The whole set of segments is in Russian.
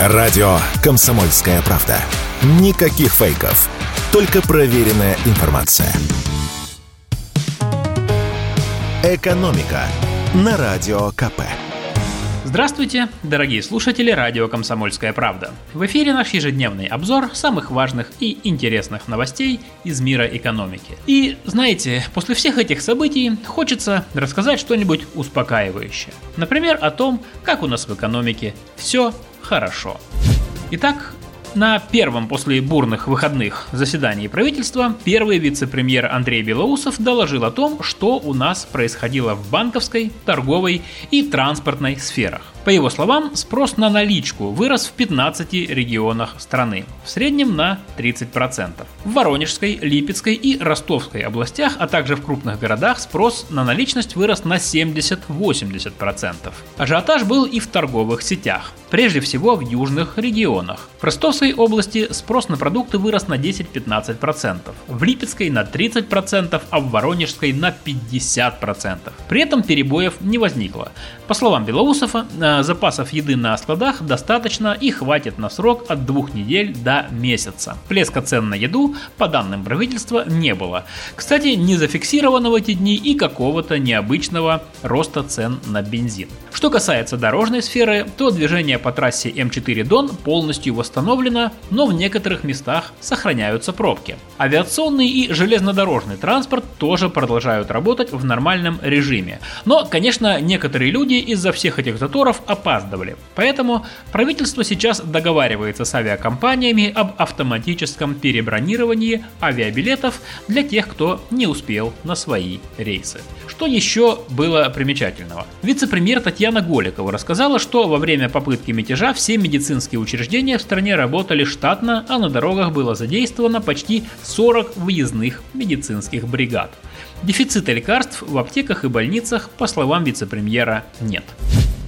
Радио «Комсомольская правда». Никаких фейков. Только проверенная информация. «Экономика» на Радио КП. Здравствуйте, дорогие слушатели радио «Комсомольская правда». В эфире наш ежедневный обзор самых важных и интересных новостей из мира экономики. И, знаете, после всех этих событий хочется рассказать что-нибудь успокаивающее. Например, о том, как у нас в экономике все хорошо. Итак, на первом после бурных выходных заседании правительства первый вице-премьер Андрей Белоусов доложил о том, что у нас происходило в банковской, торговой и транспортной сферах. По его словам, спрос на наличку вырос в 15 регионах страны, в среднем на 30%. В Воронежской, Липецкой и Ростовской областях, а также в крупных городах спрос на наличность вырос на 70-80%. Ажиотаж был и в торговых сетях, прежде всего в южных регионах. В Ростовской области спрос на продукты вырос на 10-15%, в Липецкой на 30%, а в Воронежской на 50%. При этом перебоев не возникло. По словам Белоусова, э, запасов еды на складах достаточно и хватит на срок от двух недель до месяца. Плеска цен на еду, по данным правительства, не было. Кстати, не зафиксировано в эти дни и какого-то необычного роста цен на бензин. Что касается дорожной сферы, то движение по трассе М4 Дон полностью восстановлено, но в некоторых местах сохраняются пробки. Авиационный и железнодорожный транспорт тоже продолжают работать в нормальном режиме. Но, конечно, некоторые люди из-за всех этих заторов опаздывали. Поэтому правительство сейчас договаривается с авиакомпаниями об автоматическом перебронировании авиабилетов для тех, кто не успел на свои рейсы. Что еще было примечательного? Вице-премьер Татьяна Голикова рассказала, что во время попытки мятежа все медицинские учреждения в стране работали штатно, а на дорогах было задействовано почти 40 выездных медицинских бригад. Дефицита лекарств в аптеках и больницах, по словам вице-премьера, нет.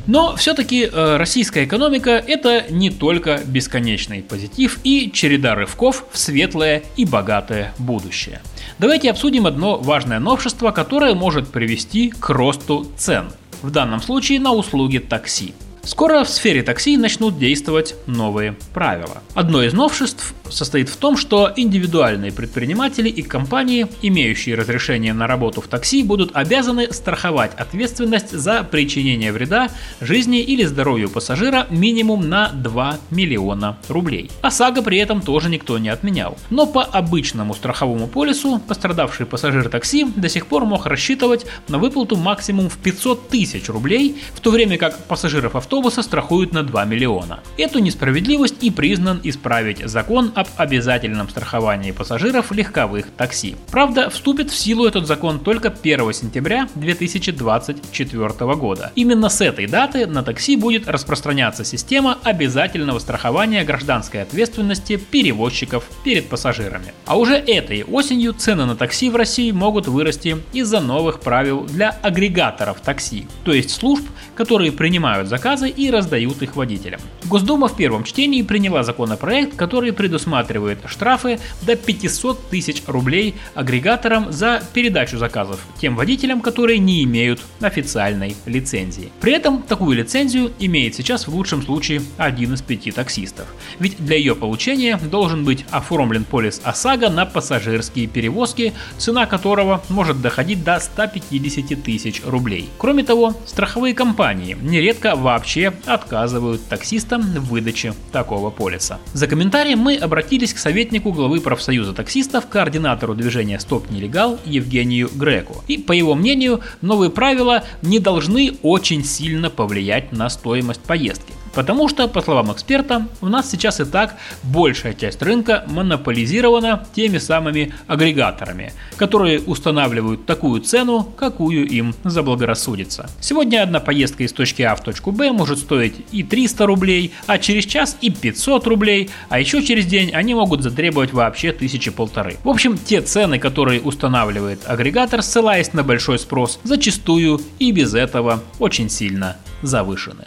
Но все-таки э, российская экономика это не только бесконечный позитив и череда рывков в светлое и богатое будущее. Давайте обсудим одно важное новшество, которое может привести к росту цен. В данном случае на услуги такси. Скоро в сфере такси начнут действовать новые правила. Одно из новшеств состоит в том, что индивидуальные предприниматели и компании, имеющие разрешение на работу в такси, будут обязаны страховать ответственность за причинение вреда жизни или здоровью пассажира минимум на 2 миллиона рублей. ОСАГО при этом тоже никто не отменял. Но по обычному страховому полису пострадавший пассажир такси до сих пор мог рассчитывать на выплату максимум в 500 тысяч рублей, в то время как пассажиров автобуса страхуют на 2 миллиона. Эту несправедливость и признан исправить закон об обязательном страховании пассажиров легковых такси. Правда, вступит в силу этот закон только 1 сентября 2024 года. Именно с этой даты на такси будет распространяться система обязательного страхования гражданской ответственности перевозчиков перед пассажирами. А уже этой осенью цены на такси в России могут вырасти из-за новых правил для агрегаторов такси, то есть служб, которые принимают заказы и раздают их водителям. Госдума в первом чтении приняла законопроект, который предусматривает штрафы до 500 тысяч рублей агрегаторам за передачу заказов тем водителям, которые не имеют официальной лицензии. При этом такую лицензию имеет сейчас в лучшем случае один из пяти таксистов. Ведь для ее получения должен быть оформлен полис ОСАГО на пассажирские перевозки, цена которого может доходить до 150 тысяч рублей. Кроме того, страховые компании нередко вообще отказывают таксистам в выдаче такого полиса. За комментарием мы обратились к советнику главы профсоюза таксистов, координатору движения «Стоп нелегал» Евгению Греку. И, по его мнению, новые правила не должны очень сильно повлиять на стоимость поездки. Потому что, по словам эксперта, у нас сейчас и так большая часть рынка монополизирована теми самыми агрегаторами, которые устанавливают такую цену, какую им заблагорассудится. Сегодня одна поездка из точки А в точку Б может стоить и 300 рублей, а через час и 500 рублей, а еще через день они могут затребовать вообще тысячи полторы. В общем, те цены, которые устанавливает агрегатор, ссылаясь на большой спрос, зачастую и без этого очень сильно завышены.